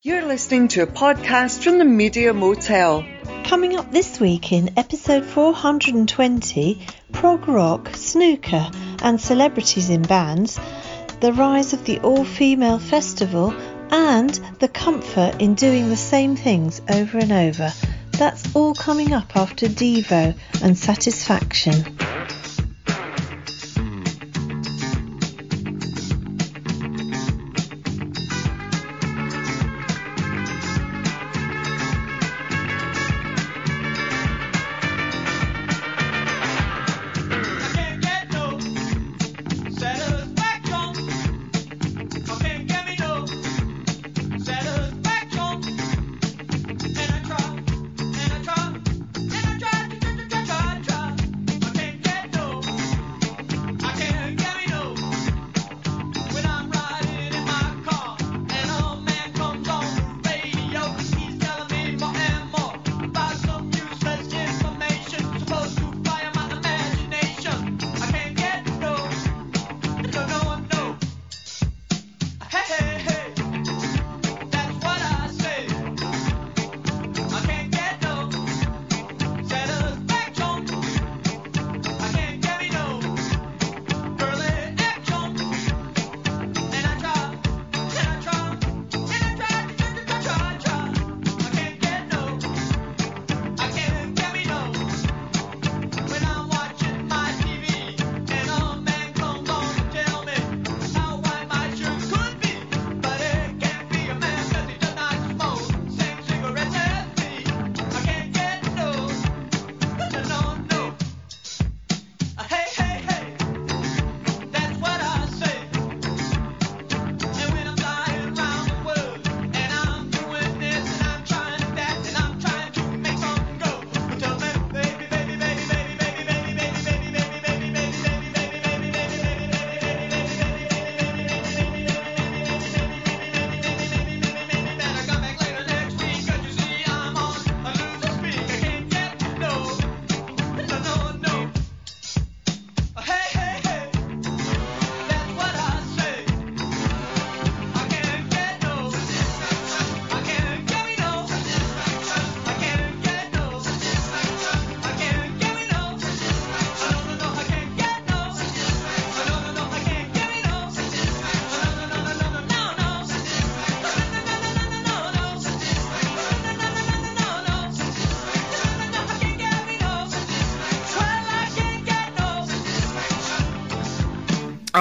You're listening to a podcast from the Media Motel. Coming up this week in episode 420 prog rock, snooker, and celebrities in bands, the rise of the all female festival, and the comfort in doing the same things over and over. That's all coming up after Devo and Satisfaction.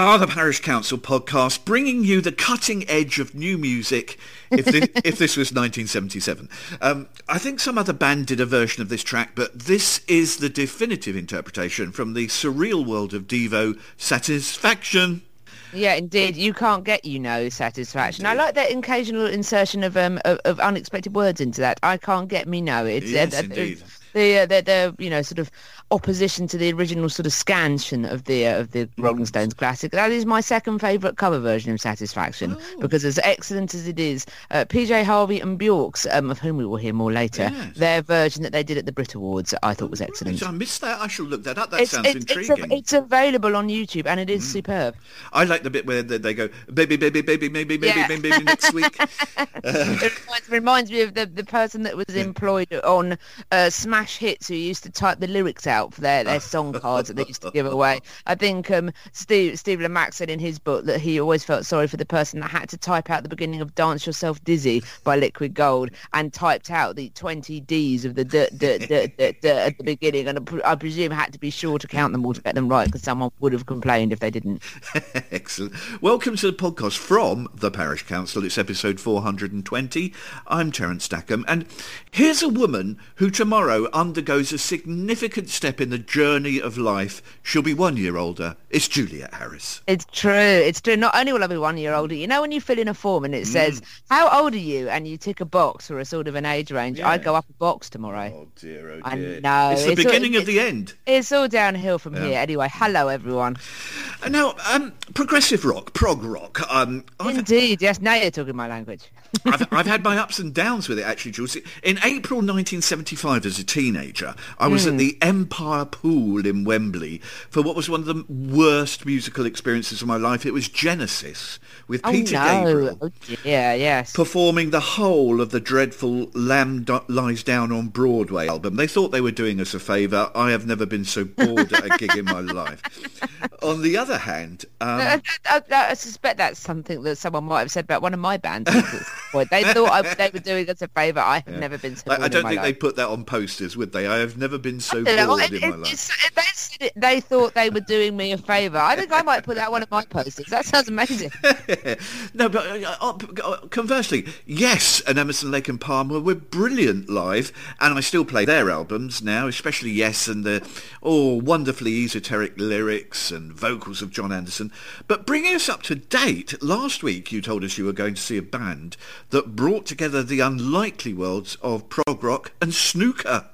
Ah, the Parish Counsel podcast, bringing you the cutting edge of new music. If this, if this was 1977, um, I think some other band did a version of this track, but this is the definitive interpretation from the surreal world of Devo. Satisfaction. Yeah, indeed. You can't get, you know, satisfaction. I like that occasional insertion of um of, of unexpected words into that. I can't get me no. It's Yes, uh, uh, indeed. The, uh, the the you know sort of opposition to the original sort of scansion of the uh, of the Rolling Mm. Stones classic. That is my second favourite cover version of Satisfaction Oh. because as excellent as it is, uh, PJ Harvey and Bjork's, um, of whom we will hear more later, Yes. their version that they did at the Brit Awards, I thought was excellent. Did I missed that? I shall look that up. That It's, sounds it's, it's, intriguing. Mm. av- it's available on YouTube and it is superb. I like the bit where they, they go, baby, baby, baby, maybe, maybe, Yeah. maybe, maybe next week. it reminds, reminds me of the, the person that was employed on uh, Smash Hits who used to type the lyrics out for their, their song cards that they used to give away. I think um, Steve Steve Lamacq said in his book that he always felt sorry for the person that had to type out the beginning of Dance Yourself Dizzy by Liquid Gold and typed out the 20 Ds of the at the beginning and I presume had to be sure to count them all to get them right because someone would have complained if they didn't. Excellent. Welcome to the podcast from the Parish Counsel. It's episode 420. I'm Terence Stackham, and here's a woman who tomorrow undergoes a significant step in the journey of life. She'll be one year older. It's Juliet Harris. It's true. It's true. Not only will I be one year older, you know when you fill in a form and it Mm. says, how old are you? And you tick a box for a sort of an age range. I go up a box tomorrow. Oh dear, oh dear. I know. It's the It's all- beginning of the end. It's all downhill from here. Anyway, hello everyone. And now, um, progressive rock, prog rock. Um, I've, Indeed, yes, now you're talking my language. I've, I've had my ups and downs with it, actually, Jules. In April 1975, as a teenager, I was Hmm. at the Empire Pool in Wembley for what was one of the worst musical experiences of my life. It was Genesis with Oh Peter no! Gabriel Oh, yeah, yes. performing the whole of the dreadful Lamb Do- Lies Down on Broadway album. They thought they were doing us a favour. I have never been so bored at a gig in my life. On the other hand, um, I, I- I suspect that's something that someone might have said about one of my bands. at some point. They thought I, they were doing us a favour. I have never been so bored I, in don't my think life. they put that on posters, would they? I have never been so You know, bored it- in my life. they, they thought they were doing me a favour. I think I might put that one of my posters. That sounds amazing. no, but uh, uh, uh, conversely, yes, and Emerson, Lake and Palmer were brilliant live, and I still play their albums now, especially Yes and the oh wonderfully esoteric lyrics and vocals of Jon Anderson. But bringing us up to date, last week you told us you were going to see a band that brought together the unlikely worlds of prog rock and snooker.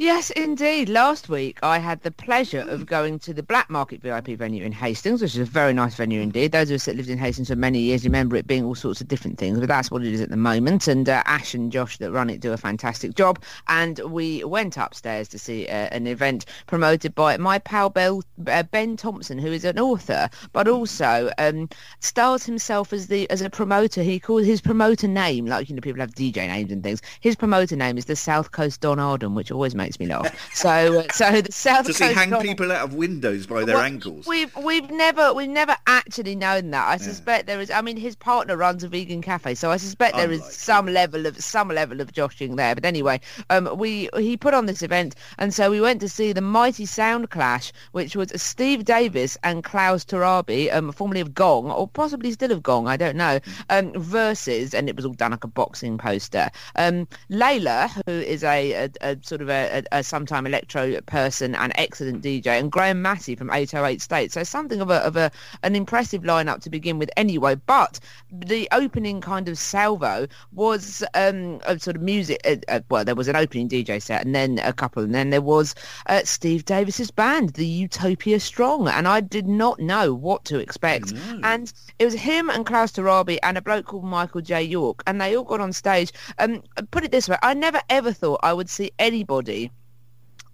Yes, indeed. Last week I had the pleasure of going to the Black Market VIP venue in Hastings, which is a very nice venue indeed. Those of us that lived in Hastings for many years remember it being all sorts of different things, but that's what it is at the moment. And uh, Ash and Josh that run it do a fantastic job. And we went upstairs to see uh, an event promoted by my pal Bell, uh, Ben Thompson, who is an author, but also um, stars himself as the as a promoter. He calls his promoter name, like you know, people have DJ names and things. His promoter name is the South Coast Don Arden, which always makes me laugh. So, uh, so the South Does Coast he hang people out of windows by their well, ankles? We've we've never we've never actually known that. I suspect there is. I mean, his partner runs a vegan cafe, so I suspect there is some level of some level of joshing there. But anyway, um, we he put on this event, and so we went to see the Mighty Sound Clash, which was Steve Davis and Kavus Torabi, um, formerly of Gong, or possibly still of Gong, I don't know, um, versus, and it was all done like a boxing poster. Um, Layla, who is a, a, a sort of a, a, a sometime electro person and excellent DJ, and Graham Massey from 808 State. So something of a of a an impressive lineup to begin with, anyway. But the opening kind of salvo was um, a sort of music. Uh, uh, well, there was an opening DJ set, and then a couple, and then there was uh, Steve Davis's band, the Utopia Strong, and I did not know what to expect. And it was him and Kavus Torabi and a bloke called Michael J. York, and they all got on stage. Um, put it this way, I never ever thought I would see anybody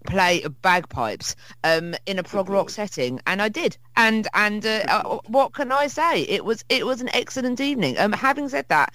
play bagpipes um, in a prog rock setting, and I did. And and uh, uh, what can I say? It was it was an excellent evening. Um, having said that,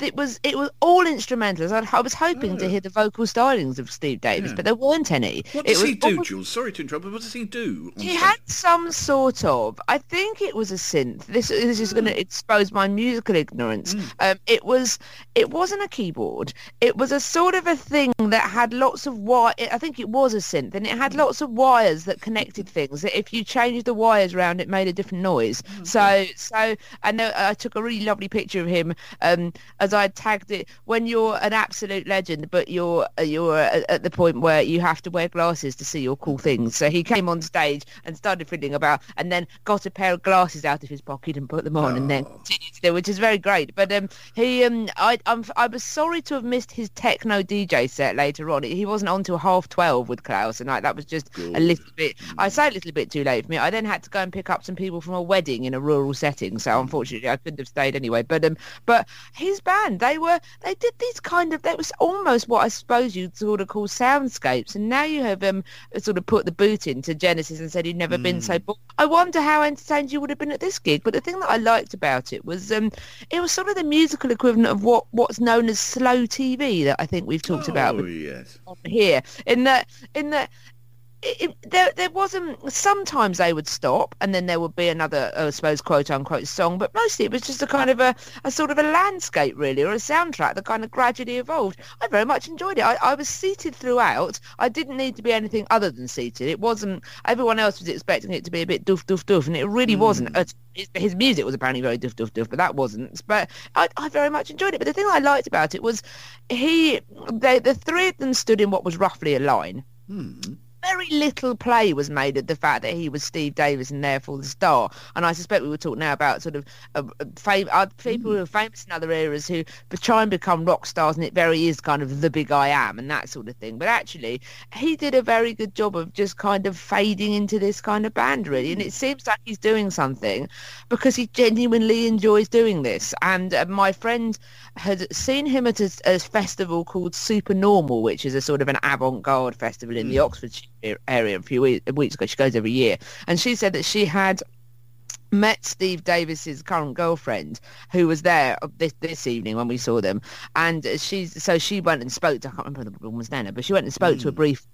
it was it was all instrumentals. I, I was hoping to hear the vocal stylings of Steve Davis, but there weren't any. What it does he do, all- Jules? Sorry to interrupt, but what does he do? he had some sort of. I think it was a synth. This, this is going to expose my musical ignorance. Um, it was. It wasn't a keyboard. It was a sort of a thing that had lots of wire. I think it was a synth, and it had lots of wires that connected things. If you changed the wires around, it made a different noise. So, so I know I took a really lovely picture of him um, as I tagged it. When you're an absolute legend, but you're uh, you're at, the point where you have to wear glasses to see your cool things. So he came on stage and started fiddling about, and then got a pair of glasses out of his pocket and put them on, and then continued do, which is very great. But um, he, um, I, I'm, I was sorry to have missed his techno DJ set later on. He wasn't on till half twelve with Kavus, and like, that was just a little bit. I say a little bit too late for me. I then had to go and pick up some people from a wedding in a rural setting, so unfortunately I couldn't have stayed anyway. But um, but his band, they were they did these kind of that was almost what I suppose you'd sort of call soundscapes, and now you have um sort of put the boot into Genesis and said you'd never been so bored. I wonder how entertained you would have been at this gig. But the thing that I liked about it was um it was sort of the musical equivalent of what what's known as slow TV that I think we've talked about Oh, with yes. here in that in that it, it- there there wasn't sometimes they would stop and then there would be another uh, I suppose quote unquote song but mostly it was just a kind of a, a sort of a landscape really or a soundtrack that kind of gradually evolved. I very much enjoyed it. I, I was seated throughout. I didn't need to be anything other than seated. It wasn't everyone else was expecting it to be a bit doof doof doof and it really wasn't. Uh, his, his music was apparently very doof doof doof but that wasn't. But I, I very much enjoyed it. But the thing I liked about it was he they, the three of them stood in what was roughly a line Hmm very little play was made of the fact that he was Steve Davis and therefore the star. And I suspect we will talk now about sort of uh, uh, fam- uh, people who are famous in other eras who try and become rock stars, and it very is kind of the big I am and that sort of thing. But actually, he did a very good job of just kind of fading into this kind of band, really. And it seems like he's doing something because he genuinely enjoys doing this. And uh, my friend had seen him at a, a festival called Supernormal, which is a sort of an avant-garde festival in the Oxfordshire area a few weeks ago. She goes every year. And she said that she had met Steve Davis's current girlfriend, who was there this this evening when we saw them, and she's so she went and spoke to I can't remember the woman's name, but she went and spoke to her hmm. briefly,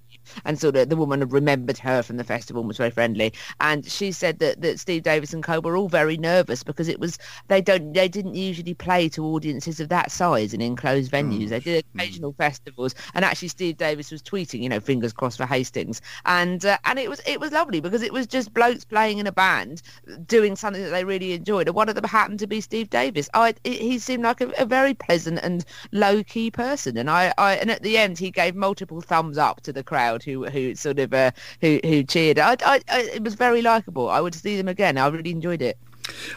and sort of the woman remembered her from the festival and was very friendly, and she said that, that Steve Davis and co were all very nervous because it was they don't they didn't usually play to audiences of that size in enclosed venues. They did occasional festivals, and actually Steve Davis was tweeting, you know, fingers crossed for Hastings, and uh, and it was it was lovely because it was just blokes playing in a band doing something that they really enjoyed, and one of them happened to be Steve Davis. I he seemed like a, a very pleasant and low key person, and I, I and at the end he gave multiple thumbs up to the crowd who who sort of uh, who who cheered. I, I, I it was very likable. I would see them again. I really enjoyed it.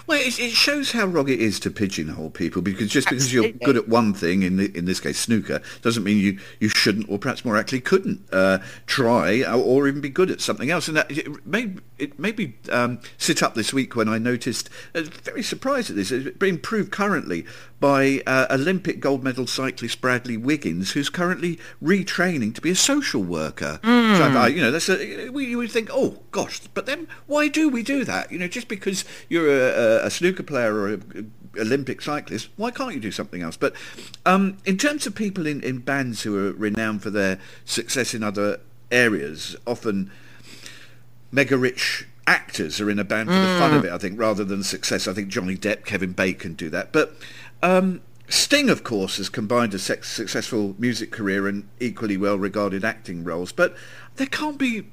Well, it, it shows how wrong it is to pigeonhole people because just because you're good at one thing, in the, in this case snooker, doesn't mean you, you shouldn't or perhaps more accurately couldn't uh, try or, or even be good at something else. And that, it made it made me um, sit up this week when I noticed, I was very surprised at this, it's being proved currently by uh, Olympic gold medal cyclist Bradley Wiggins, who's currently retraining to be a social worker. So I, you know, that's a, we, you would think, oh gosh, but then why do we do that? You know, just because you're a, a, a snooker player or a, Olympic cyclist, why can't you do something else? But um, in terms of people in, in bands who are renowned for their success in other areas, often mega rich actors are in a band for the fun of it, I think, rather than success. I think Johnny Depp, Kevin Bacon do that. But um, Sting, of course, has combined a sex- successful music career and equally well-regarded acting roles. But there can't be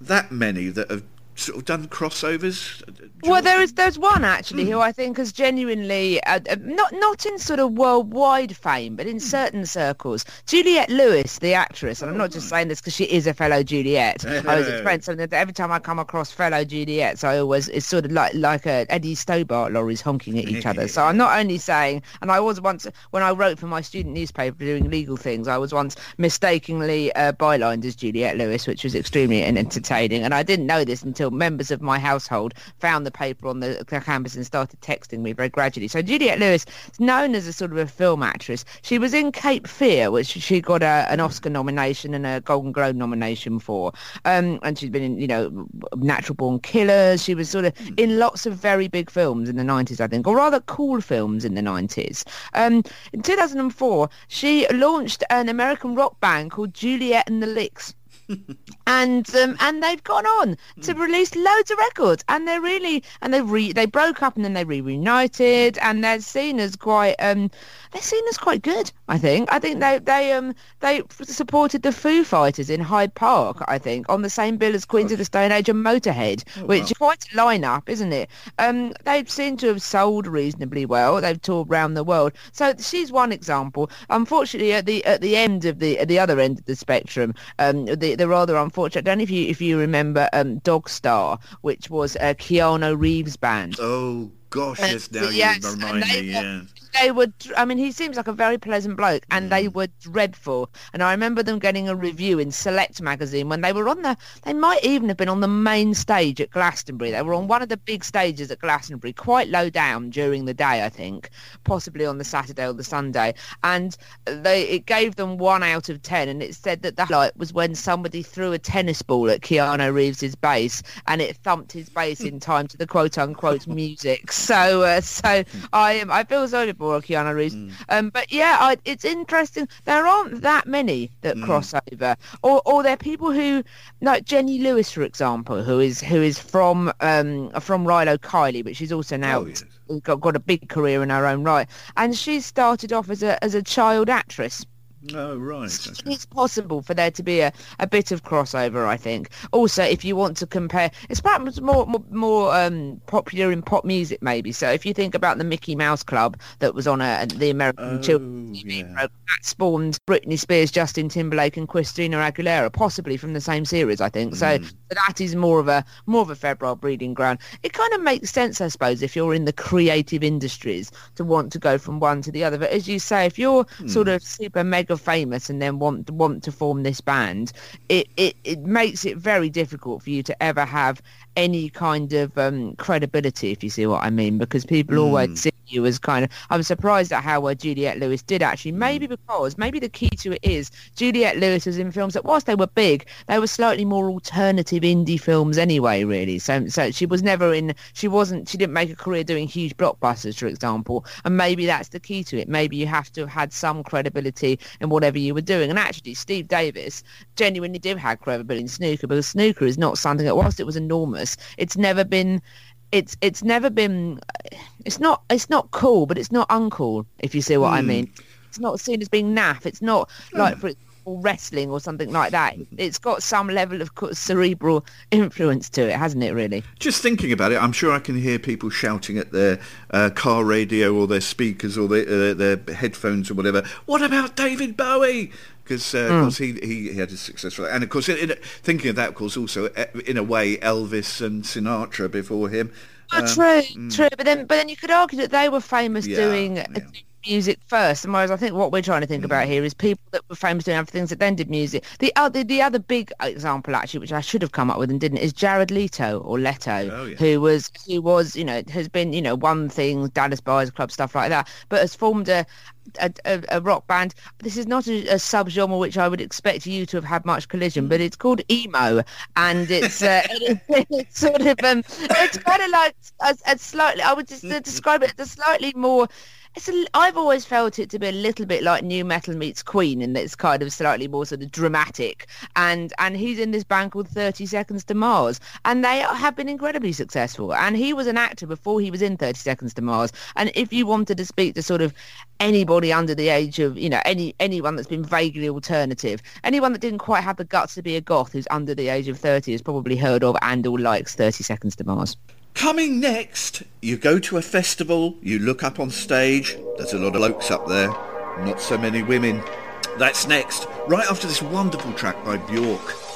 that many that have sort of done crossovers. Well, there is there's one actually who I think has genuinely uh, uh, not not in sort of worldwide fame, but in certain circles. Juliette Lewis, the actress, and I'm not just saying this because she is a fellow Juliet. I was explaining something that every time I come across fellow Juliets, I always it's sort of like like a Eddie Stobart lorries honking at each other. So I'm not only saying, and I was once when I wrote for my student newspaper doing legal things, I was once mistakenly uh, bylined as Juliette Lewis, which was extremely entertaining, and I didn't know this until members of my household found the paper on the, campus and started texting me very gradually. So Juliette Lewis is known as a sort of a film actress. She was in Cape Fear, which she got a, an Oscar nomination and a Golden Globe nomination for. Um, and she's been in, you know, Natural Born Killers. She was sort of in lots of very big films in the 90s, I think, or rather cool films in the 90s. Um, in 2004, she launched an American rock band called Juliette and the Licks and um, and they've gone on to release loads of records, and they're really and they re they broke up and then they re reunited, and they're seen as quite um they're seen as quite good. I think I think they they um they supported the Foo Fighters in Hyde Park. I think on the same bill as Queens of the Stone Age and Motorhead, which is quite a lineup, isn't it? Um, they seem to have sold reasonably well. They've toured around the world, so she's one example. Unfortunately, at the at the end of the at the other end of the spectrum, um, the the rather unfortunate. I don't know if you if you remember um, Dogstar, which was a Keanu Reeves band. Oh gosh, yes, now Yes, you remind me. were- Yeah. They were, I mean, he seems like a very pleasant bloke, and Mm. they were dreadful. And I remember them getting a review in Select magazine when they were on the, they might even have been on the main stage at Glastonbury. They were on one of the big stages at Glastonbury, quite low down during the day, I think, possibly on the Saturday or the Sunday. And they, it gave them one out of ten, and it said that the highlight was when somebody threw a tennis ball at Keanu Reeves's bass, and it thumped his bass in time to the quote unquote music. So, uh, so I am, I feel sorry for Keanu Reeves. Um, but yeah, I, it's interesting. There aren't that many that cross over, or or there are people who, like Jenny Lewis, for example, who is who is from um from Rilo Kiley, but she's also now Oh, yes. got got a big career in her own right, and she started off as a as a child actress Oh, right. Okay. It's possible for there to be a, a bit of crossover, I think. Also, if you want to compare, it's perhaps more more, more um, popular in pop music, maybe. So if you think about the Mickey Mouse Club that was on a, the American Oh, Children's TV yeah. program, that spawned Britney Spears, Justin Timberlake, and Christina Aguilera, possibly from the same series, I think. So, Mm. so that is more of a more of a febrile breeding ground. It kind of makes sense, I suppose, if you're in the creative industries to want to go from one to the other. But as you say, if you're Hmm. sort of super mega famous and then want want to form this band, it, it, it makes it very difficult for you to ever have any kind of um, credibility, if you see what I mean, because people Hmm. always see you as kind of. I'm surprised at how well Juliette Lewis did actually. Maybe Hmm. because maybe the key to it is Juliette Lewis was in films that, whilst they were big, they were slightly more alternative indie films anyway. Really, so so she was never in. She wasn't. She didn't make a career doing huge blockbusters, for example. And maybe that's the key to it. Maybe you have to have had some credibility in whatever you were doing. And actually, Steve Davis genuinely did have credibility in snooker because snooker is not something that, whilst it was enormous, it's never been it's it's never been it's not it's not cool but it's not uncool if you see what i mean. It's not seen as being naff. It's not like for example wrestling or something like that. It's got some level of cerebral influence to it hasn't it really? Just thinking about it, I'm sure I can hear people shouting at their uh, car radio or their speakers or their, uh, their headphones or whatever. What about David Bowie? Because uh, Hmm. of course he, he he had a successful and of course in, in, thinking of that, of course also uh, in a way Elvis and Sinatra before him. Oh, Um, true, true. But then, but then you could argue that they were famous Yeah, doing yeah. music first, and whereas I think what we're trying to think about Mm. here is people that were famous doing other things that then did music. The other, the other big example actually, which I should have come up with and didn't, is Jared Leto or Leto, Oh, yeah. who was who was you know has been you know one thing Dallas Buyers Club stuff like that, but has formed a a, a, a rock band. This is not a, a subgenre which I would expect you to have had much collision, but it's called emo, and it's uh, it- it's sort of um, it's kind of like a, a slightly. I would just uh, describe it as slightly more. It's a, I've always felt it to be a little bit like new metal meets Queen, and it's kind of slightly more sort of dramatic. And and he's in this band called Thirty Seconds to Mars, and they have been incredibly successful. And he was an actor before he was in Thirty Seconds to Mars. And if you wanted to speak to sort of anybody under the age of you know any anyone that's been vaguely alternative, anyone that didn't quite have the guts to be a goth who's under the age of thirty has probably heard of and or likes Thirty Seconds to Mars. Coming next, you go to a festival, you look up on stage, there's a lot of blokes up there, not so many women. That's next, right after this wonderful track by Bjork.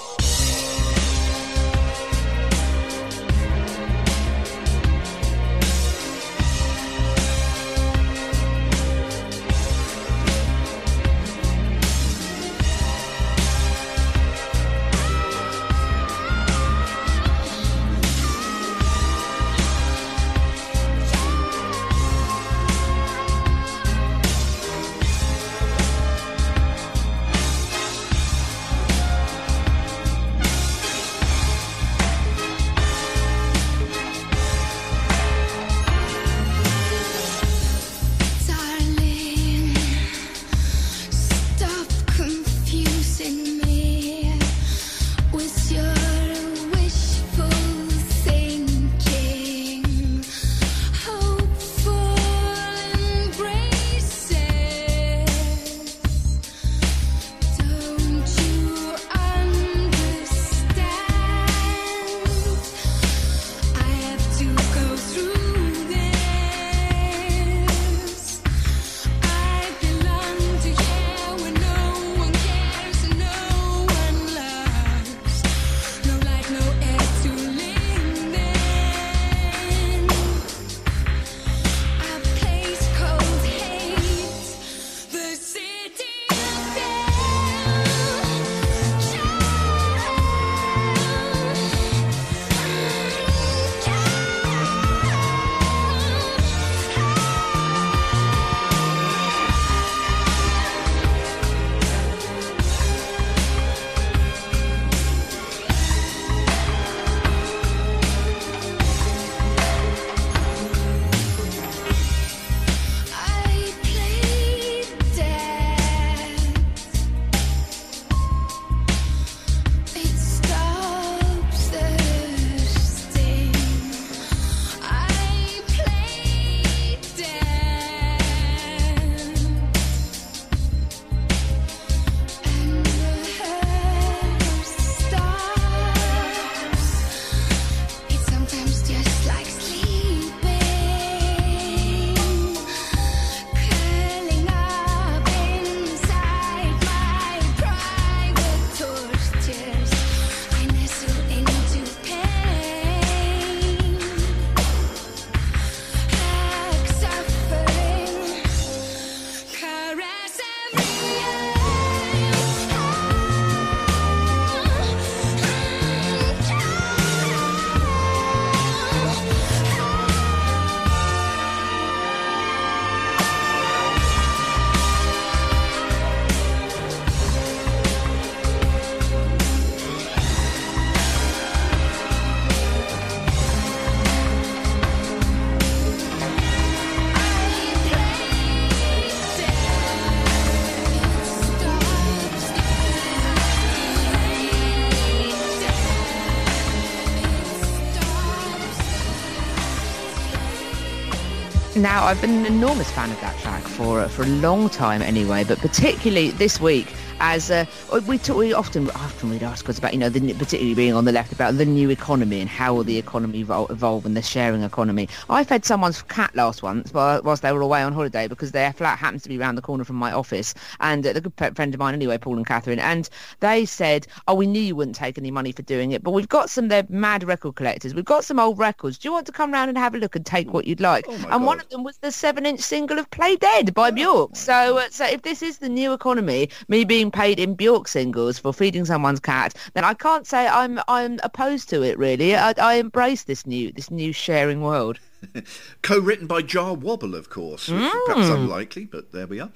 Now, I've been an enormous fan of that track for for a long time anyway, but particularly this week as uh, we talk, we often often read articles about you know the, particularly being on the left about the new economy and how will the economy evol- evolve and the sharing economy. I fed someone's cat last once while- whilst they were away on holiday because their flat happens to be around the corner from my office and uh, a good friend of mine anyway, Paul and Catherine, and they said, "Oh, we knew you wouldn't take any money for doing it, but we've got some they're mad record collectors. We've got some old records. Do you want to come round and have a look and take what you'd like?" Oh, and one of them was the seven-inch single of "Play Dead" by Bjork. So, uh, so if this is the new economy, me being paid in Bjork singles for feeding someone's cat, then I can't say I'm I'm opposed to it. Really, I, I embrace this new this new sharing world. Co-written by Jah Wobble, of course, which is perhaps unlikely, but there we are.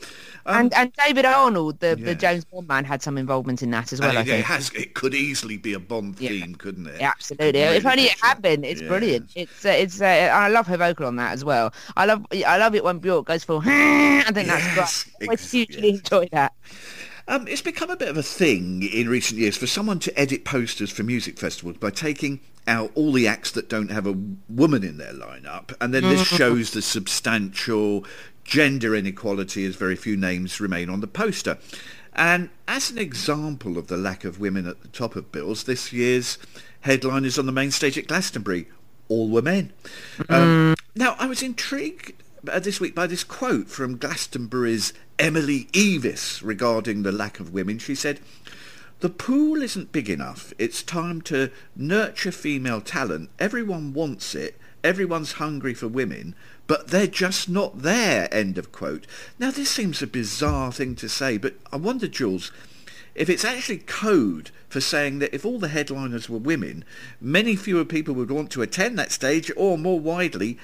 Um, and and David Arnold, the, the. James Bond man, had some involvement in that as well. and I it, it has. It could easily be a Bond Yeah. theme, couldn't it? Yeah, absolutely. If only it had been, it's brilliant. It's uh, it's. Uh, I love her vocal on that as well. I love I love it when Bjork goes for. I think Yes, that's great. I hugely yes. enjoy that. Um, it's become a bit of a thing in recent years for someone to edit posters for music festivals by taking out all the acts that don't have a woman in their lineup, and then this shows the substantial gender inequality as very few names remain on the poster. And as an example of the lack of women at the top of bills, this year's headliners on the main stage at Glastonbury all were men. Um, now, I was intrigued uh, this week by this quote from Glastonbury's Emily Eavis regarding the lack of women. She said, the pool isn't big enough. It's time to nurture female talent. Everyone wants it. Everyone's hungry for women, but they're just not there, end of quote. Now, this seems a bizarre thing to say, but I wonder, Jules, if it's actually code for saying that if all the headliners were women, many fewer people would want to attend that stage, or more widely,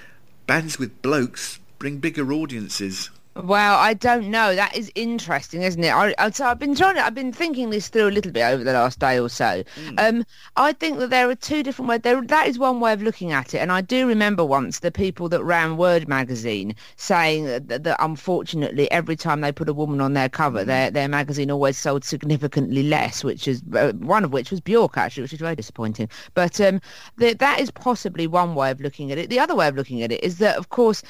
bands with blokes bring bigger audiences. Well, I don't know. That is interesting, isn't it? I, I, so I've been trying to, I've been thinking this through a little bit over the last day or so. Um, I think that there are two different ways. There, that is one way of looking at it. And I do remember once the people that ran Word magazine saying that, that unfortunately every time they put a woman on their cover, their their magazine always sold significantly less, which is uh, one of which was Bjork actually, which is very disappointing. But um, the, that is possibly one way of looking at it. The other way of looking at it is that, of course,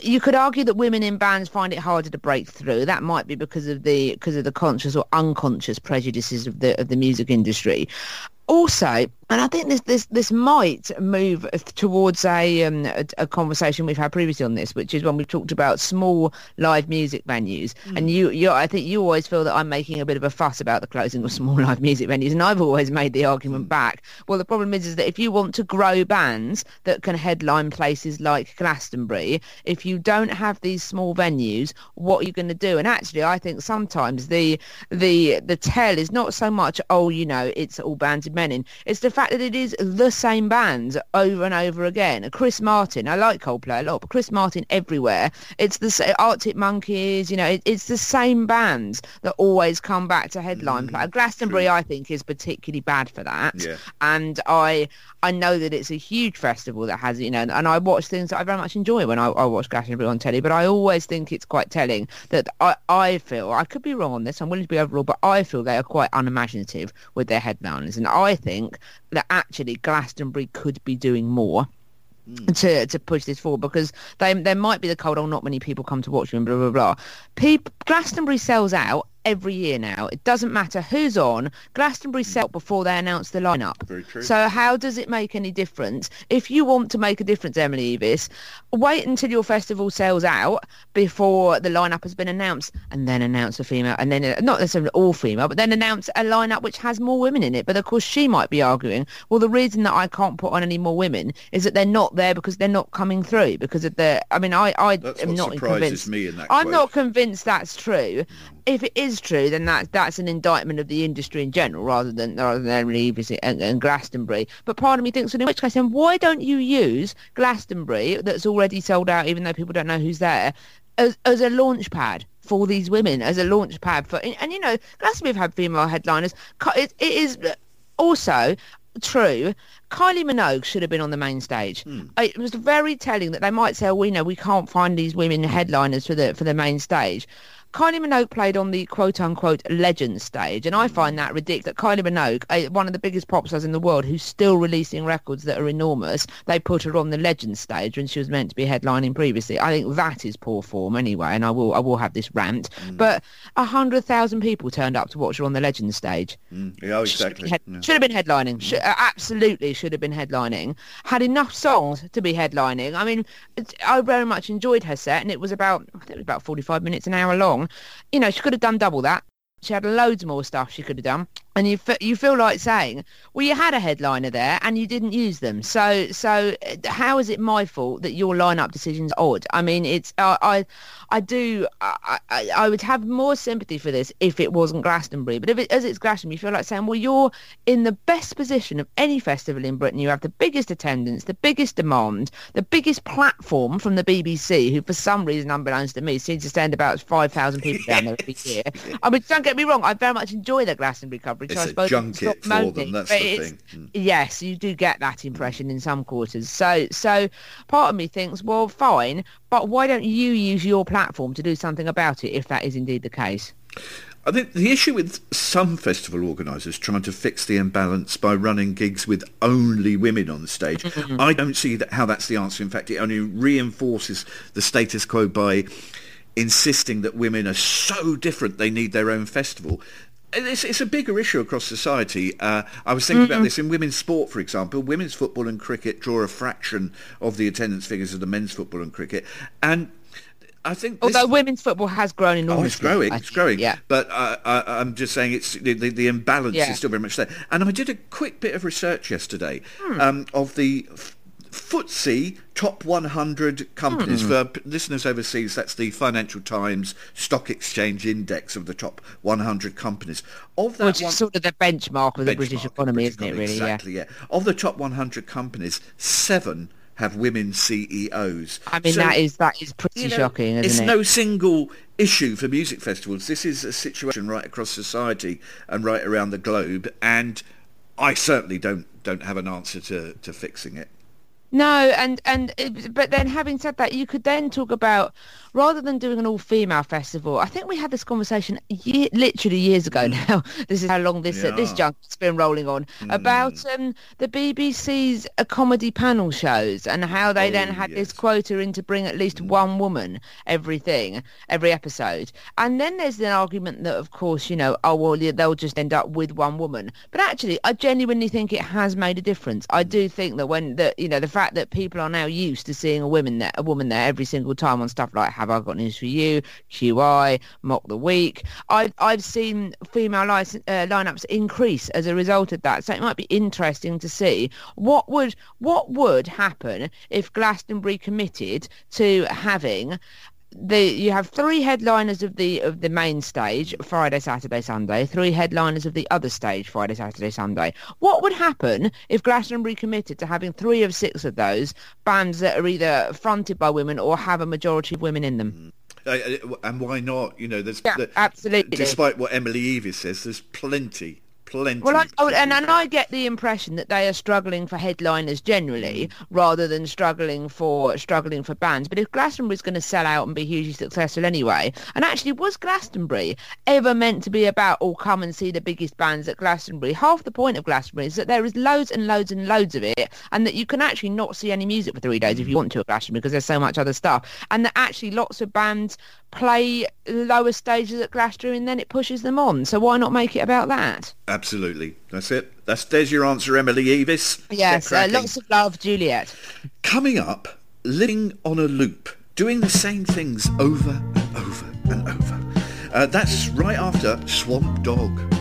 you could argue that women in bands find it harder to break through. That might be because of the because of the conscious or unconscious prejudices of the of the music industry. Also, and I think this this this might move towards a, um, a a conversation we've had previously on this, which is when we've talked about small live music venues. And you you I think you always feel that I'm making a bit of a fuss about the closing of small live music venues, and I've always made the argument back. Well, the problem is is that if you want to grow bands that can headline places like Glastonbury, if you don't have these small venues, what are you going to do? And actually, I think sometimes the the the tell is not so much oh you know it's all bands of men in. It's the fact that it is the same bands over and over again. Chris Martin, I like Coldplay a lot, but Chris Martin everywhere. It's the Arctic Monkeys, you know, it, it's the same bands that always come back to headline mm, play. Glastonbury, I think, is particularly bad for that. Yeah. And I I know that it's a huge festival that has, you know, and I watch things that I very much enjoy when I, I watch Glastonbury on telly, but I always think it's quite telling that I, I feel, I could be wrong on this, I'm willing to be overall, but I feel they are quite unimaginative with their headliners. And I think that actually Glastonbury could be doing more hmm. to to push this forward because they there might be the cold oh not many people come to watch and blah blah blah. People, Glastonbury sells out every year now. It doesn't matter who's on. Glastonbury sell before they announce the lineup. Very true. So how does it make any difference? If you want to make a difference, Emily Eavis, wait until your festival sells out before the lineup has been announced, and then announce a female, and then not necessarily all female, but then announce a lineup which has more women in it. But of course, she might be arguing, well, the reason that I can't put on any more women is that they're not there because they're not coming through because of the. I mean, I I That's am not surprises convinced. me in that I'm quote. not convinced that's true. Mm. If it is true, then that that's an indictment of the industry in general, rather than rather than Emily Eavis and, and Glastonbury. But part of me thinks, well, in which case, then why don't you use Glastonbury, that's already sold out, even though people don't know who's there, as as a launch pad? For these women, as a launch pad for, and, and you know, Glastonbury have had female headliners. It, it is also true. Kylie Minogue should have been on the main stage. I- It was very telling that they might say, "Oh, we know we can't find these women headliners for the for the main stage." Kylie Minogue played on the quote-unquote legend stage, and I find that ridiculous. Kylie Minogue, one of the biggest pop stars in the world, who's still releasing records that are enormous, they put her on the legend stage when she was meant to be headlining previously. I think that is poor form anyway, and I will I will have this rant. But a hundred thousand people turned up to watch her on the legend stage. Mm, yeah, oh, Should have exactly. been, head- Yeah. should have been headlining. Should, uh, absolutely should have been headlining. Had enough songs to be headlining. I mean, I very much enjoyed her set, and it was about I think it was about forty-five minutes, an hour long. You know, she could have done double that. She had loads more stuff she could have done, and you fe- you feel like saying, well, you had a headliner there and you didn't use them. So so uh, how is it my fault that your lineup decisions are odd? I mean, it's uh, I I do I, I I would have more sympathy for this if it wasn't Glastonbury, but if it, as it's Glastonbury, you feel like saying, well, you're in the best position of any festival in Britain. You have the biggest attendance, the biggest demand, the biggest platform from the BBC, who for some reason, unbeknownst to me, seems to send about five thousand people down there every year. I mean, don't get me wrong, I very much enjoy the Glastonbury coverage. It's I a suppose junket not for them, that's the thing. Mm. Yes, you do get that impression in some quarters. So, so part of me thinks, well, fine, but why don't you use your platform to do something about it if that is indeed the case? I think the issue with some festival organisers trying to fix the imbalance by running gigs with only women on stage. I don't see that, how that's the answer. In fact, it only reinforces the status quo by insisting that women are so different they need their own festival. It's, it's a bigger issue across society. Uh, I was thinking about this in women's sport, for example. Women's football and cricket draw a fraction of the attendance figures of the men's football and cricket. And I think this- Although women's football has grown enormously. Oh, it's growing. It's growing. Yeah. But I, I, I'm just saying it's the, the, the imbalance Yeah. is still very much there. And I did a quick bit of research yesterday Hmm. um, of the FTSE top 100 companies. Hmm. For listeners overseas, that's the Financial Times Stock Exchange Index of the top 100 companies. Of that Which one, sort of the benchmark of the British benchmark, economy, British isn't it, really? Exactly, yeah. Of the top 100 companies, seven have women CEOs. I mean, So- that is that is pretty you know, shocking, isn't it's it? no single issue for music festivals. This is a situation right across society and right around the globe, and I certainly don't don't have an answer to, to fixing it. No, and and but then having said that, you could then talk about rather than doing an all-female festival. I think we had this conversation ye- literally years ago. Now this is how long this uh, this junk's been rolling on about um, the BBC's uh, comedy panel shows and how they then Oh, had this quota in to bring at least one woman every thing every episode. And then there's an argument that, of course, you know, oh well, they'll just end up with one woman. But actually, I genuinely think it has made a difference. I do think that when the you know the fact that people are now used to seeing a woman there, a woman there every single time on stuff like Have I Got News for You, QI, Mock the Week. I've I've seen female lic- uh, lineups increase as a result of that. So it might be interesting to see what would what would happen if Glastonbury committed to having the you have three headliners of the of the main stage Friday, Saturday, Sunday, three headliners of the other stage Friday, Saturday, Sunday. What would happen if Glastonbury committed to having three of six of those bands that are either fronted by women or have a majority of women in them? Uh, uh, and why not? You know, there's Yeah, the- absolutely. Despite what Emily Eavis says, there's plenty, plenty. Well, I, oh, and, and I get the impression that they are struggling for headliners generally, mm. rather than struggling for struggling for bands. But if Glastonbury's going to sell out and be hugely successful anyway, and actually, was Glastonbury ever meant to be about, oh, come and see the biggest bands at Glastonbury? Half the point of Glastonbury is that there is loads and loads and loads of it, and that you can actually not see any music for three days if you mm. want to at Glastonbury because there's so much other stuff, and that actually lots of bands play lower stages at Glastonbury and then it pushes them on. So why not make it about that? Absolutely, that's it. That's there's your answer, Emily Eavis. Yes, uh, lots of love, Juliet. Coming up, living on a loop, doing the same things over and over and over. Uh, that's right after Swamp Dogg.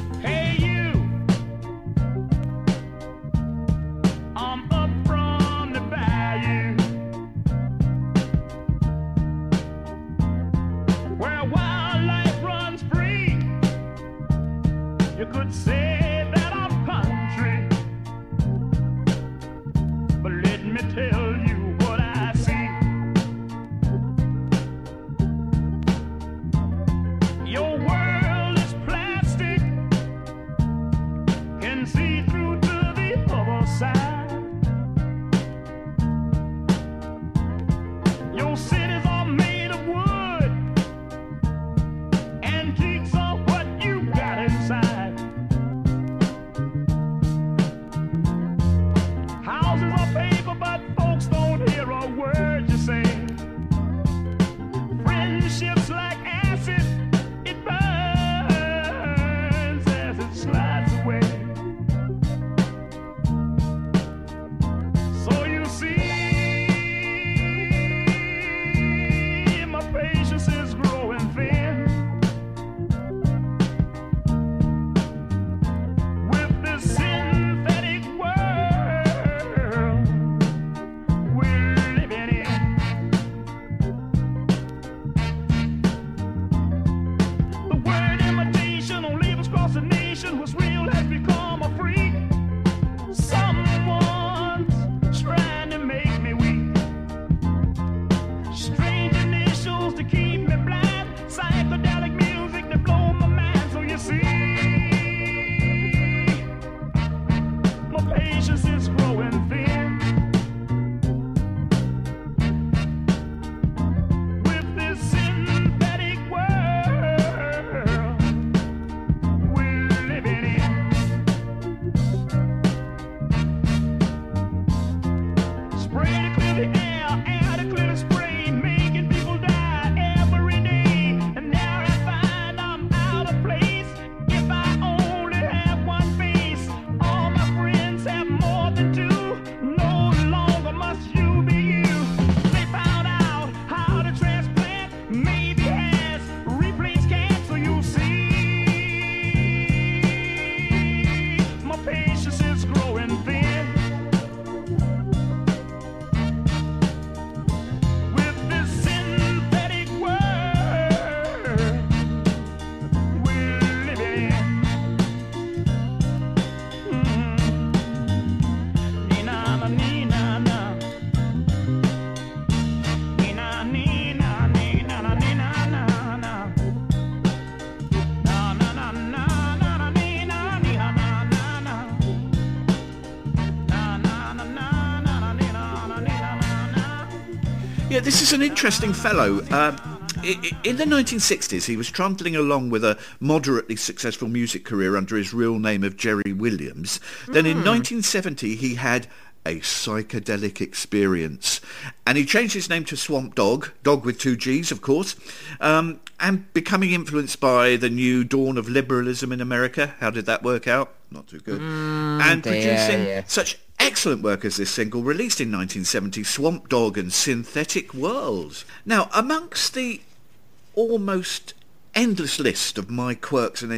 Yeah, this is an interesting fellow. Um, i- in the 1960s, he was trundling along with a moderately successful music career under his real name of Jerry Williams. Then in 1970, he had a psychedelic experience. And he changed his name to Swamp Dogg, dog with two G's, of course, um, and becoming influenced by the new dawn of liberalism in America. How did that work out? Not too good. and dear, producing yeah. such excellent work as this single, released in 1970, Swamp Dogg and Synthetic Worlds. Now, amongst the almost endless list of my quirks and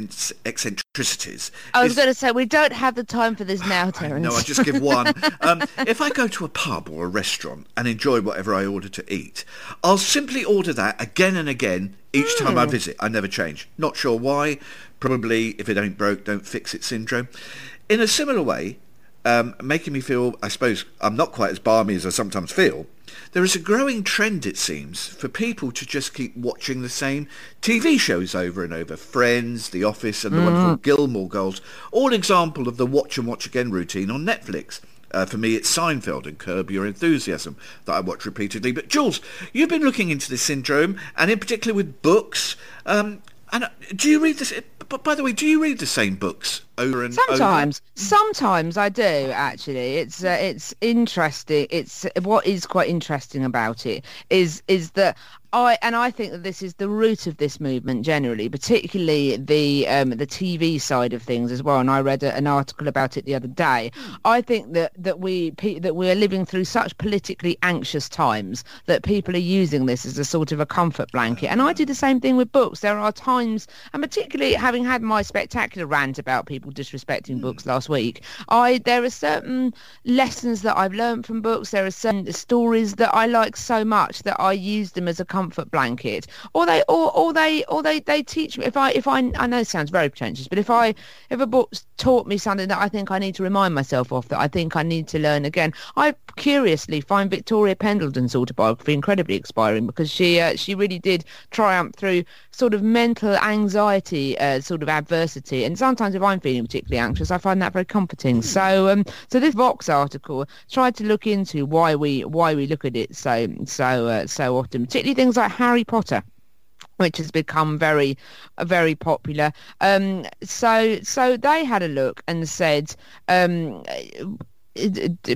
eccentricities... I was is- going to say we don't have the time for this now, Terence. no, I just give one. Um, if I go to a pub or a restaurant and enjoy whatever I order to eat, I'll simply order that again and again each time Hmm. I visit. I never change. Not sure why. Probably if it ain't broke, don't fix it syndrome. In a similar way, um, making me feel, I suppose, I'm not quite as balmy as I sometimes feel. There is a growing trend, it seems, for people to just keep watching the same TV shows over and over. Friends, The Office, and the wonderful Gilmore Girls, all example of the watch and watch again routine on Netflix. Uh, for me, it's Seinfeld and Curb Your Enthusiasm that I watch repeatedly. But Jules, you've been looking into this syndrome, and in particular with books. Um, and uh, do you read this? But by the way, do you read the same books over and over? Sometimes, sometimes I do actually. It's uh, it's interesting. It's what is quite interesting about it is is that I and I think that this is the root of this movement generally, particularly the um, the TV side of things as well. And I read a, an article about it the other day. I think that that we pe- that we are living through such politically anxious times that people are using this as a sort of a comfort blanket. And I do the same thing with books. There are times, and particularly having had my spectacular rant about people disrespecting books last week, I there are certain lessons that I've learned from books. There are certain stories that I like so much that I use them as a comfort blanket, or they or, or they or they they teach me. If I if I I know it sounds very pretentious, but if I if a book's taught me something that I think I need to remind myself of, that I think I need to learn again, I curiously find Victoria Pendleton's autobiography incredibly inspiring because she uh, she really did triumph through sort of mental anxiety, uh, sort of adversity, and sometimes if I'm feeling particularly anxious, I find that very comforting. So um so this Vox article tried to look into why we why we look at it so so uh, so often, particularly things like Harry Potter which has become very very popular. Um so so they had a look and said um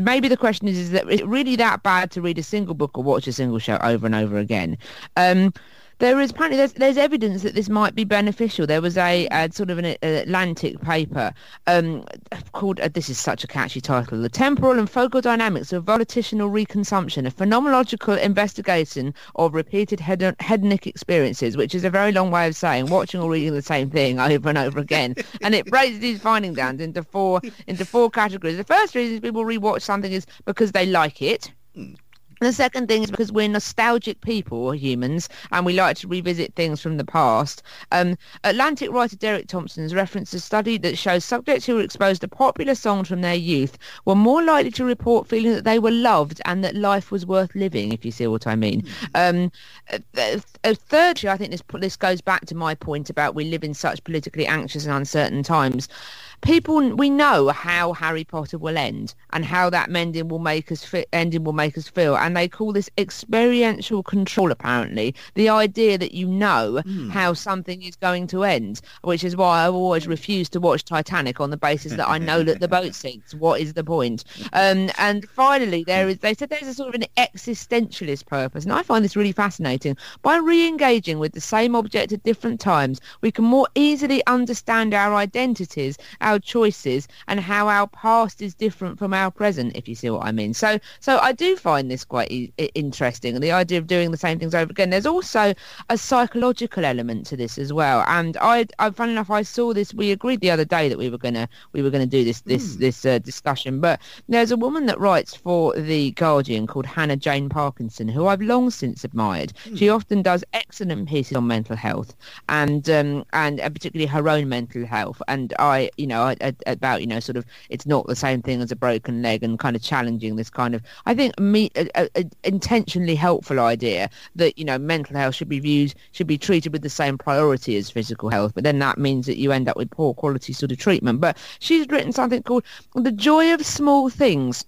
maybe the question is is that is it really that bad to read a single book or watch a single show over and over again? Um there is apparently there's, there's evidence that this might be beneficial. There was a, a sort of an Atlantic paper um, called uh, this is such a catchy title: "The Temporal and Focal Dynamics of Volitional Reconsumption: A Phenomenological Investigation of Repeated hedon- Hedonic Experiences," which is a very long way of saying watching or reading the same thing over and over again. and it breaks these findings down into four into four categories. The first reason people rewatch something is because they like it. The second thing is because we're nostalgic people, humans, and we like to revisit things from the past. Um, Atlantic writer Derek Thompson's referenced a study that shows subjects who were exposed to popular songs from their youth were more likely to report feeling that they were loved and that life was worth living, if you see what I mean. Um, th- uh, thirdly, I think this this goes back to my point about we live in such politically anxious and uncertain times people we know how Harry Potter will end and how that ending will make us fi- ending will make us feel and they call this experiential control apparently. The idea that you know how something is going to end which is why I've always refused to watch Titanic on the basis that I know that the boat sinks. What is the point? Um, and finally there is they said there's a sort of an existentialist purpose and I find this really fascinating. By re-engaging with the same object at different times we can more easily understand our identities our choices and how our past is different from our present if you see what I mean. So so I do find this quite e- interesting and the idea of doing the same things over again. There's also a psychological element to this as well. And I, I funny enough I saw this we agreed the other day that we were gonna we were gonna do this this this uh, discussion. But there's a woman that writes for the Guardian called Hannah Jane Parkinson who I've long since admired. She often does excellent pieces on mental health and um and uh, particularly her own mental health. And I you know I- about you know sort of it's not the same thing as a broken leg and kind of challenging this kind of I think me a, a intentionally helpful idea that you know mental health should be viewed should be treated with the same priority as physical health but then that means that you end up with poor quality sort of treatment. But she's written something called the joy of small things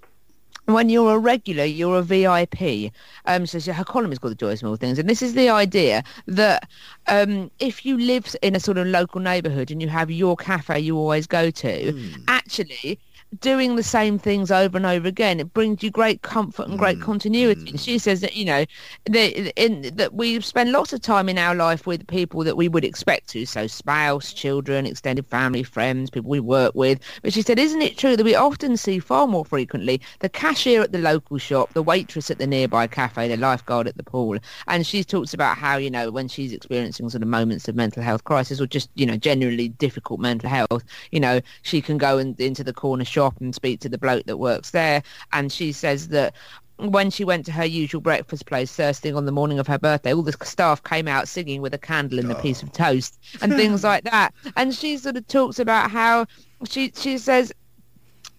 when you're a regular, you're a VIP. Um, so her column is called The Joy of Small Things. And this is the idea that um, if you live in a sort of local neighbourhood and you have your cafe you always go to, actually doing the same things over and over again, it brings you great comfort and great mm. continuity. And she says that, you know, that, in, that we spend lots of time in our life with people that we would expect to, so spouse, children, extended family, friends, people we work with. But she said, isn't it true that we often see far more frequently the cashier at the local shop, the waitress at the nearby cafe, the lifeguard at the pool? And she talks about how, you know, when she's experiencing sort of moments of mental health crisis or just, you know, generally difficult mental health, you know, she can go in, into the corner shop and speak to the bloke that works there. And she says that when she went to her usual breakfast place first thing on the morning of her birthday, all the staff came out singing with a candle and a piece of oh. toast and things like that. And she sort of talks about how she she says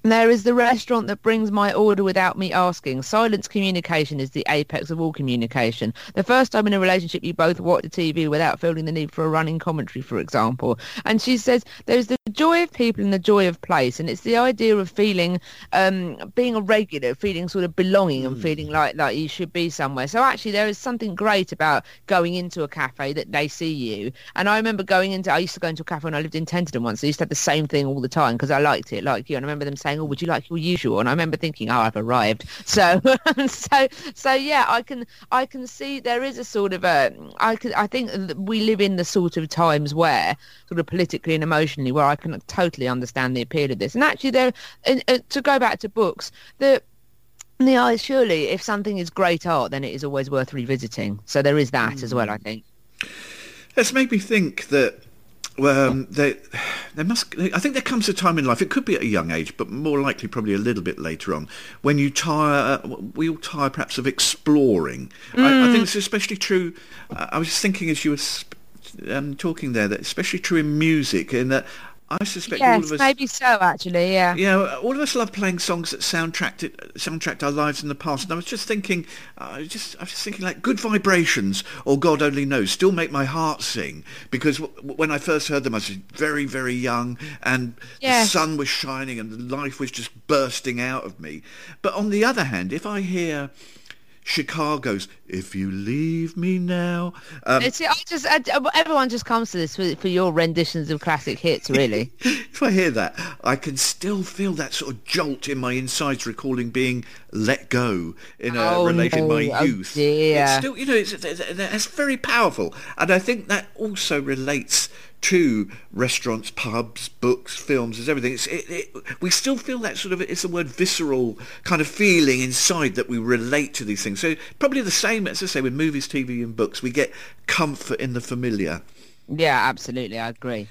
there is the restaurant that brings my order without me asking. Silence communication is the apex of all communication. The first time in a relationship you both watch the TV without feeling the need for a running commentary, for example. And she says there's the joy of people and the joy of place. And it's the idea of feeling, um, being a regular, feeling sort of belonging and feeling like, like you should be somewhere. So actually there is something great about going into a cafe that they see you. And I remember going into, I used to go into a cafe when I lived in Tenterden once. I used to have the same thing all the time because I liked it, like you. And I remember them saying, oh, would you like your usual? And I remember thinking, oh, I've arrived. So, so, so yeah, I can, I can see there is a sort of a, I can, I think we live in the sort of times where, sort of politically and emotionally, where I can totally understand the appeal of this. And actually, there, and, uh, to go back to books, the the eye surely if something is great art then it is always worth revisiting so there is that as well i think made me think that um, there, there must. I think there comes a time in life. It could be at a young age, but more likely probably a little bit later on, when you tire. We all tire, perhaps, of exploring. I, I think it's especially true. Uh, I was thinking as you were um, talking there that especially true in music, in that I suspect all yes of us. maybe so actually yeah Yeah, all of us love playing songs that soundtracked it, soundtracked our lives in the past. And I was just thinking, uh, I was just, I was just thinking, like, "Good Vibrations" or "God Only Knows" still make my heart sing because w- when I first heard them, I was very, very young, and Yes. the sun was shining and life was just bursting out of me. But on the other hand, if I hear Chicago's "If You Leave Me Now," um, it's, I just I, everyone just comes to this for, for your renditions of classic hits really if I hear that, I can still feel that sort of jolt in my insides, recalling being let go in a Oh, relation no. my Oh, youth. dear. It's still, you know, it's, it's, it's very powerful, and I think that also relates to restaurants, pubs, books, films, as everything. It's, it, it, we still feel that sort of, it's the word visceral kind of feeling inside that we relate to these things. So probably the same, as I say, with movies, TV and books, we get comfort in the familiar. yeah absolutely i agree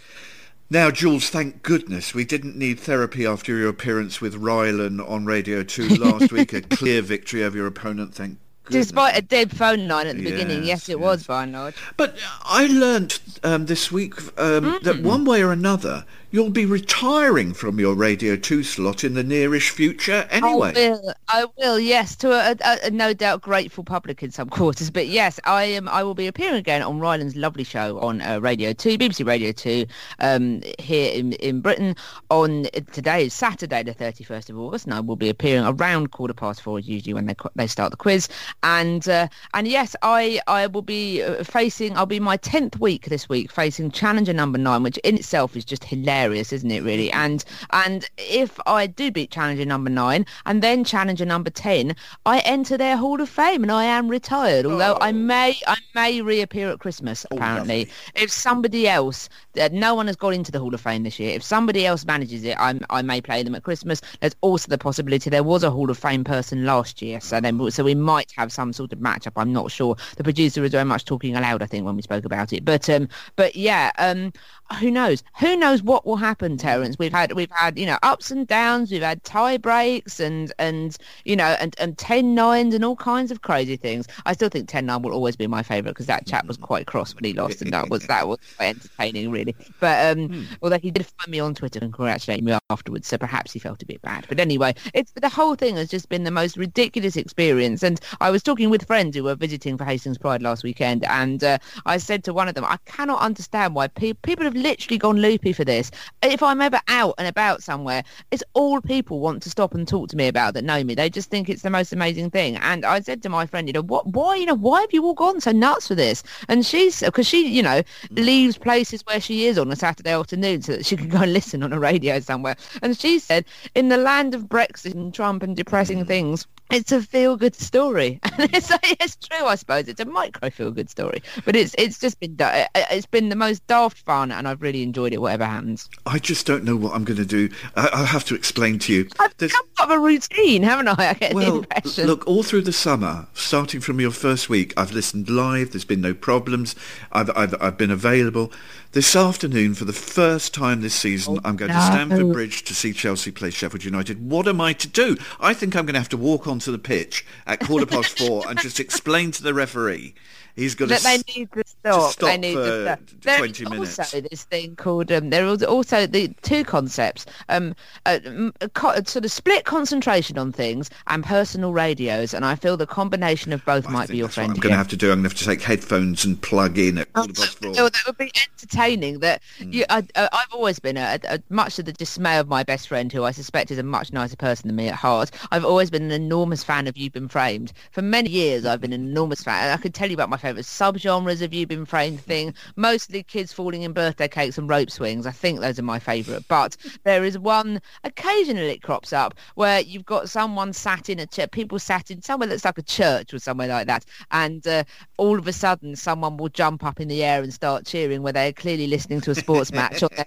Now, Jules, thank goodness we didn't need therapy after your appearance with Rylan on Radio 2 last week. A clear victory over your opponent, thank. Despite a dead phone line at the beginning Yes, yes it yes. was by and large But I learnt um, this week um, that one way or another, you'll be retiring from your Radio 2 slot in the nearish future anyway. I will. I will. Yes, to a, a, a no doubt grateful public in some quarters, but yes, I am. I will be appearing again on Rylan's lovely show on uh, Radio Two, BBC Radio Two, um, here in in Britain. On today is Saturday, the thirty first of August, and I will be appearing around quarter past four, usually when they they start the quiz. And uh, and yes, I I will be uh, facing. I'll be my tenth week this week, facing challenger number nine, which in itself is just hilarious, isn't it? Really, and and if I do beat challenger number nine and then challenger number ten, I enter their Hall of Fame, and I am retired. Although I may I may reappear at Christmas. Apparently, lovely. if somebody else, uh, no one has got into the Hall of Fame this year. If somebody else manages it, I I may play them at Christmas. There's also the possibility there was a Hall of Fame person last year, so then so we might have some sort of matchup. I'm not sure. The producer was very much talking aloud, I think, when we spoke about it. But um, but yeah, um, who knows? Who knows what will happen, Terence? We've had we've had you know ups and downs. We've had tie breaks and and you know and and ten nines and all kinds of crazy things. I still think ten nine will always be my favourite because that chap was quite cross when he lost, and that was that was quite entertaining, really. But um, although he did find me on Twitter and congratulate me afterwards, so perhaps he felt a bit bad. But anyway, it's the whole thing has just been the most ridiculous experience, and I was was talking with friends who were visiting for Hastings Pride last weekend, and uh, I said to one of them, I cannot understand why pe- people have literally gone loopy for this. If I'm ever out and about somewhere, it's all people want to stop and talk to me about that know me. They just think it's the most amazing thing. And I said to my friend, you know, what, why, you know, why have you all gone so nuts for this? And she's, because she, you know, leaves places where she is on a Saturday afternoon so that she can go and listen on a radio somewhere. And she said, in the land of Brexit and Trump and depressing things, it's a feel-good story, and it's, it's true, I suppose. It's a micro feel-good story, but it's it's just been uh, uh, it's been the most daft fun, and I've really enjoyed it. Whatever happens, I just don't know what I'm going to do. I, I'll have to explain to you. I've There's- become part of a routine, haven't I? I get the Well, impression. look, all through the summer, starting from your first week, I've listened live. There's been no problems. I've, I've, I've been available. This afternoon, for the first time this season, I'm going to. Oh, Stamford Bridge to see Chelsea play Sheffield United. What am I to do? I think I'm going to have to walk onto the pitch at quarter past four and just explain to the referee he's got that to they need to stop. stop for to stop. 20 There is minutes. also this thing called um, there are also the two concepts um, uh, m- a co- sort of split concentration on things and personal radios, and I feel the combination of both I might be your friend. I'm going to have to do. I'm going to have to take headphones and plug in at quarter past four. Oh, that would be entertaining. That Mm. you, I, I, I've always been a, a, much to the dismay of my best friend, who I suspect is a much nicer person than me at heart. I've always been an enormous fan of You've Been Framed. For many years, I've been an enormous fan. I could tell you about my favourite subgenres of You've Been Framed thing. Mostly kids falling in birthday cakes and rope swings. I think those are my favourite. But there is one occasionally it crops up where you've got someone sat in a chair, people sat in somewhere that's like a church or somewhere like that, and uh, all of a sudden someone will jump up in the air and start cheering where they're clearly listening to a sports match on their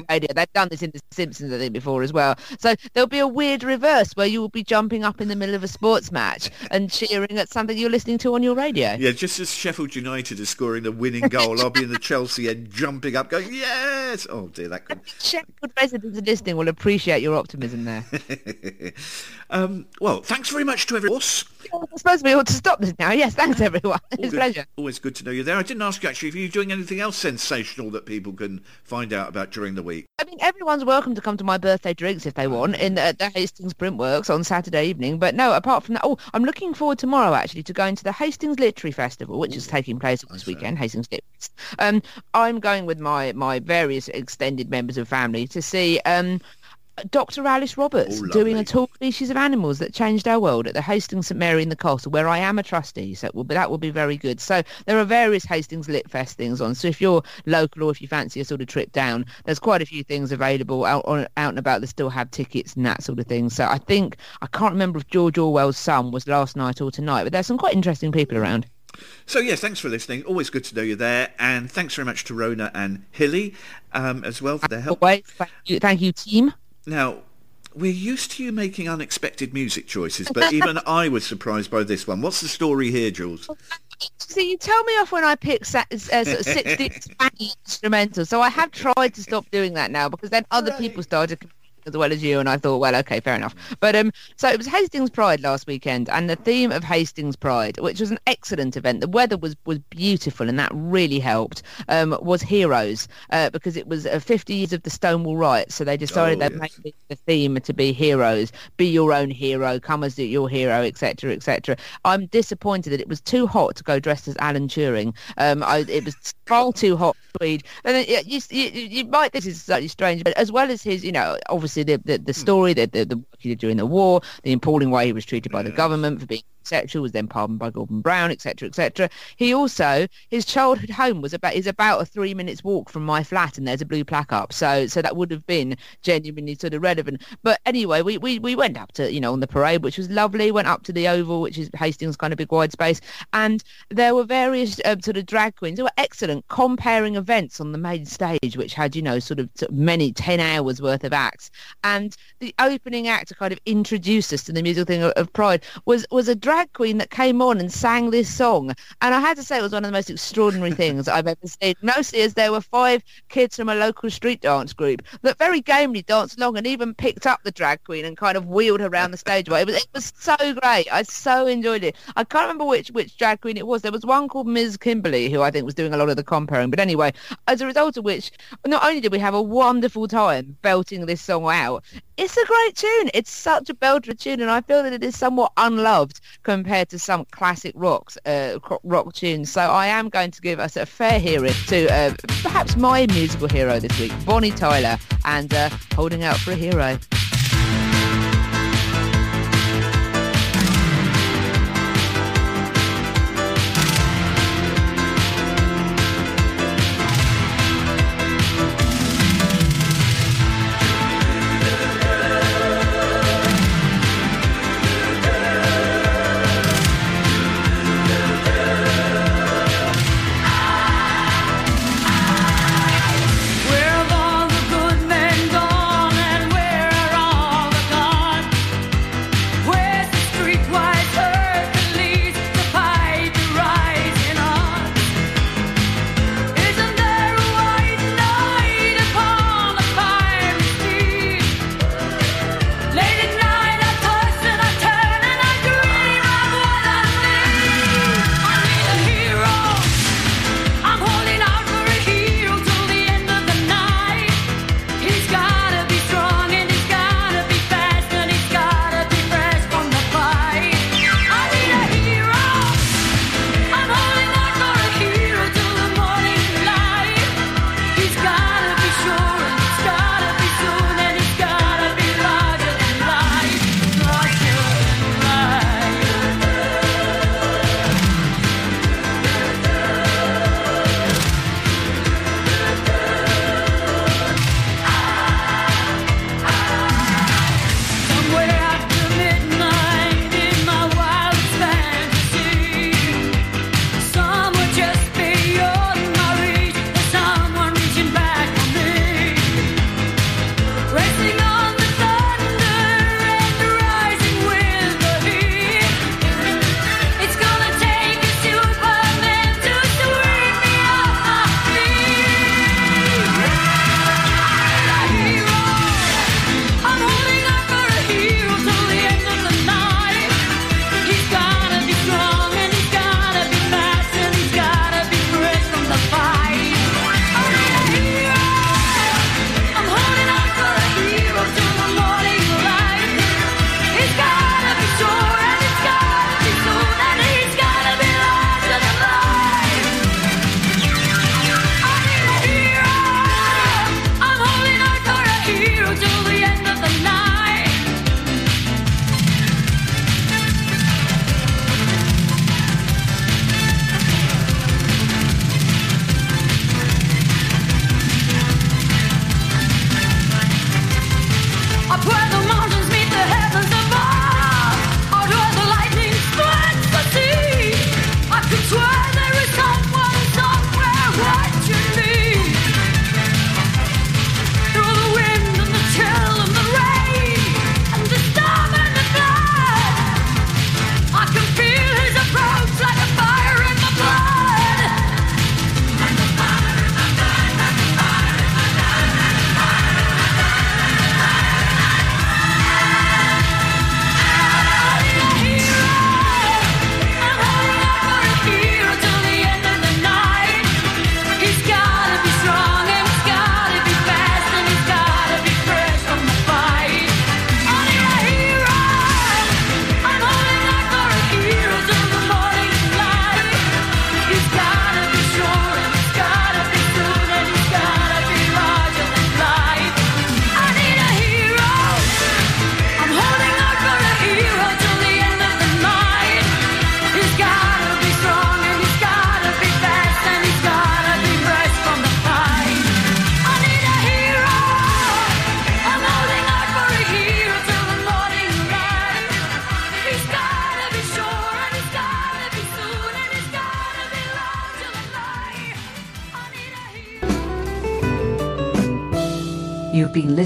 radio. They've done this in The Simpsons, I think, before as well. So there'll be a weird reverse where you will be jumping up in the middle of a sports match and cheering at something you're listening to on your radio. Yeah, just as Sheffield United is scoring the winning goal, I'll be in the Chelsea end jumping up, going, yes! Oh dear, that could... Sheffield residents listening will appreciate your optimism there. um, well, thanks very much to everyone. I suppose we ought to stop this now. Yes, thanks everyone. It's Good- pleasure. Always good to know you're there. I didn't ask you actually if you're doing anything else sensational that people can find out about during the week. I mean, everyone's welcome to come to my birthday drinks if they ah. want in the, the Hastings Printworks on Saturday evening. But no, apart from that, oh, I'm looking forward tomorrow actually to going to the Hastings Literary Festival, which is taking place this weekend. Uh, Hastings Lit. Fest. Um, I'm going with my my various extended members of family to see um. Dr. Alice Roberts Oh, doing a talk species of animals that changed our world at the Hastings St Mary in the Castle, where I am a trustee. So it will that will be very good. So there are various Hastings Lit Fest things on. So if you're local or if you fancy a sort of trip down, there's quite a few things available out on, out and about that still have tickets and that sort of thing. So I think I can't remember if George Orwell's son was last night or tonight, but there's some quite interesting people around. So yes, thanks for listening. Always good to know you there. And thanks very much to Rona and Hilly um, as well for their help. Always, thank you, thank you, team. Now, we're used to you making unexpected music choices, but even I was surprised by this one. What's the story here, Jules? See, you tell me off when I pick sa- uh, sort of 60s instrumental. So I have tried to stop doing that now because then other people started as well as you, and I thought, well, okay, fair enough. But um, so it was Hastings Pride last weekend, and the theme of Hastings Pride, which was an excellent event. The weather was was beautiful, and that really helped. Um, was heroes uh, because it was uh, 50 years of the Stonewall riots, so they decided Oh, they'd yes. make the theme to be heroes, be your own hero, come as your hero, etc., etc. I'm disappointed that it was too hot to go dressed as Alan Turing. Um, I, it was far too hot. Tweed. And then, yeah, you, you, you might. This is slightly strange, but as well as his, you know, obviously the the, the story, that the the work he did during the war, the appalling way he was treated by the mm. government for being sexual, was then pardoned by Gordon Brown, etc., etc. He also his childhood home was about is about a three minutes walk from my flat, and there's a blue plaque up. So so that would have been genuinely sort of relevant. But anyway, we, we, we went up to you know on the parade, which was lovely. Went up to the Oval, which is Hastings kind of big wide space, and there were various um, sort of drag queens who were excellent, comparing events on the main stage, which had you know sort of, sort of many ten hours worth of acts. And the opening act to kind of introduce us to the musical thing of, of Pride was was a drag queen that came on and sang this song. And I had to say it was one of the most extraordinary things I've ever seen. Mostly as there were five kids from a local street dance group that very gamely danced along and even picked up the drag queen and kind of wheeled her around the stage. It was it was so great. I so enjoyed it. I can't remember which which drag queen it was. There was one called Ms. Kimberly who I think was doing a lot of the comparing. But anyway, as a result of which, not only did we have a wonderful time belting this song out, it's a great tune. It's such a belter tune, and I feel that it is somewhat unloved compared to some classic rocks, uh, rock tunes. So I am going to give us a fair hearing to uh, perhaps my musical hero this week, Bonnie Tyler, and uh, Holding Out for a Hero.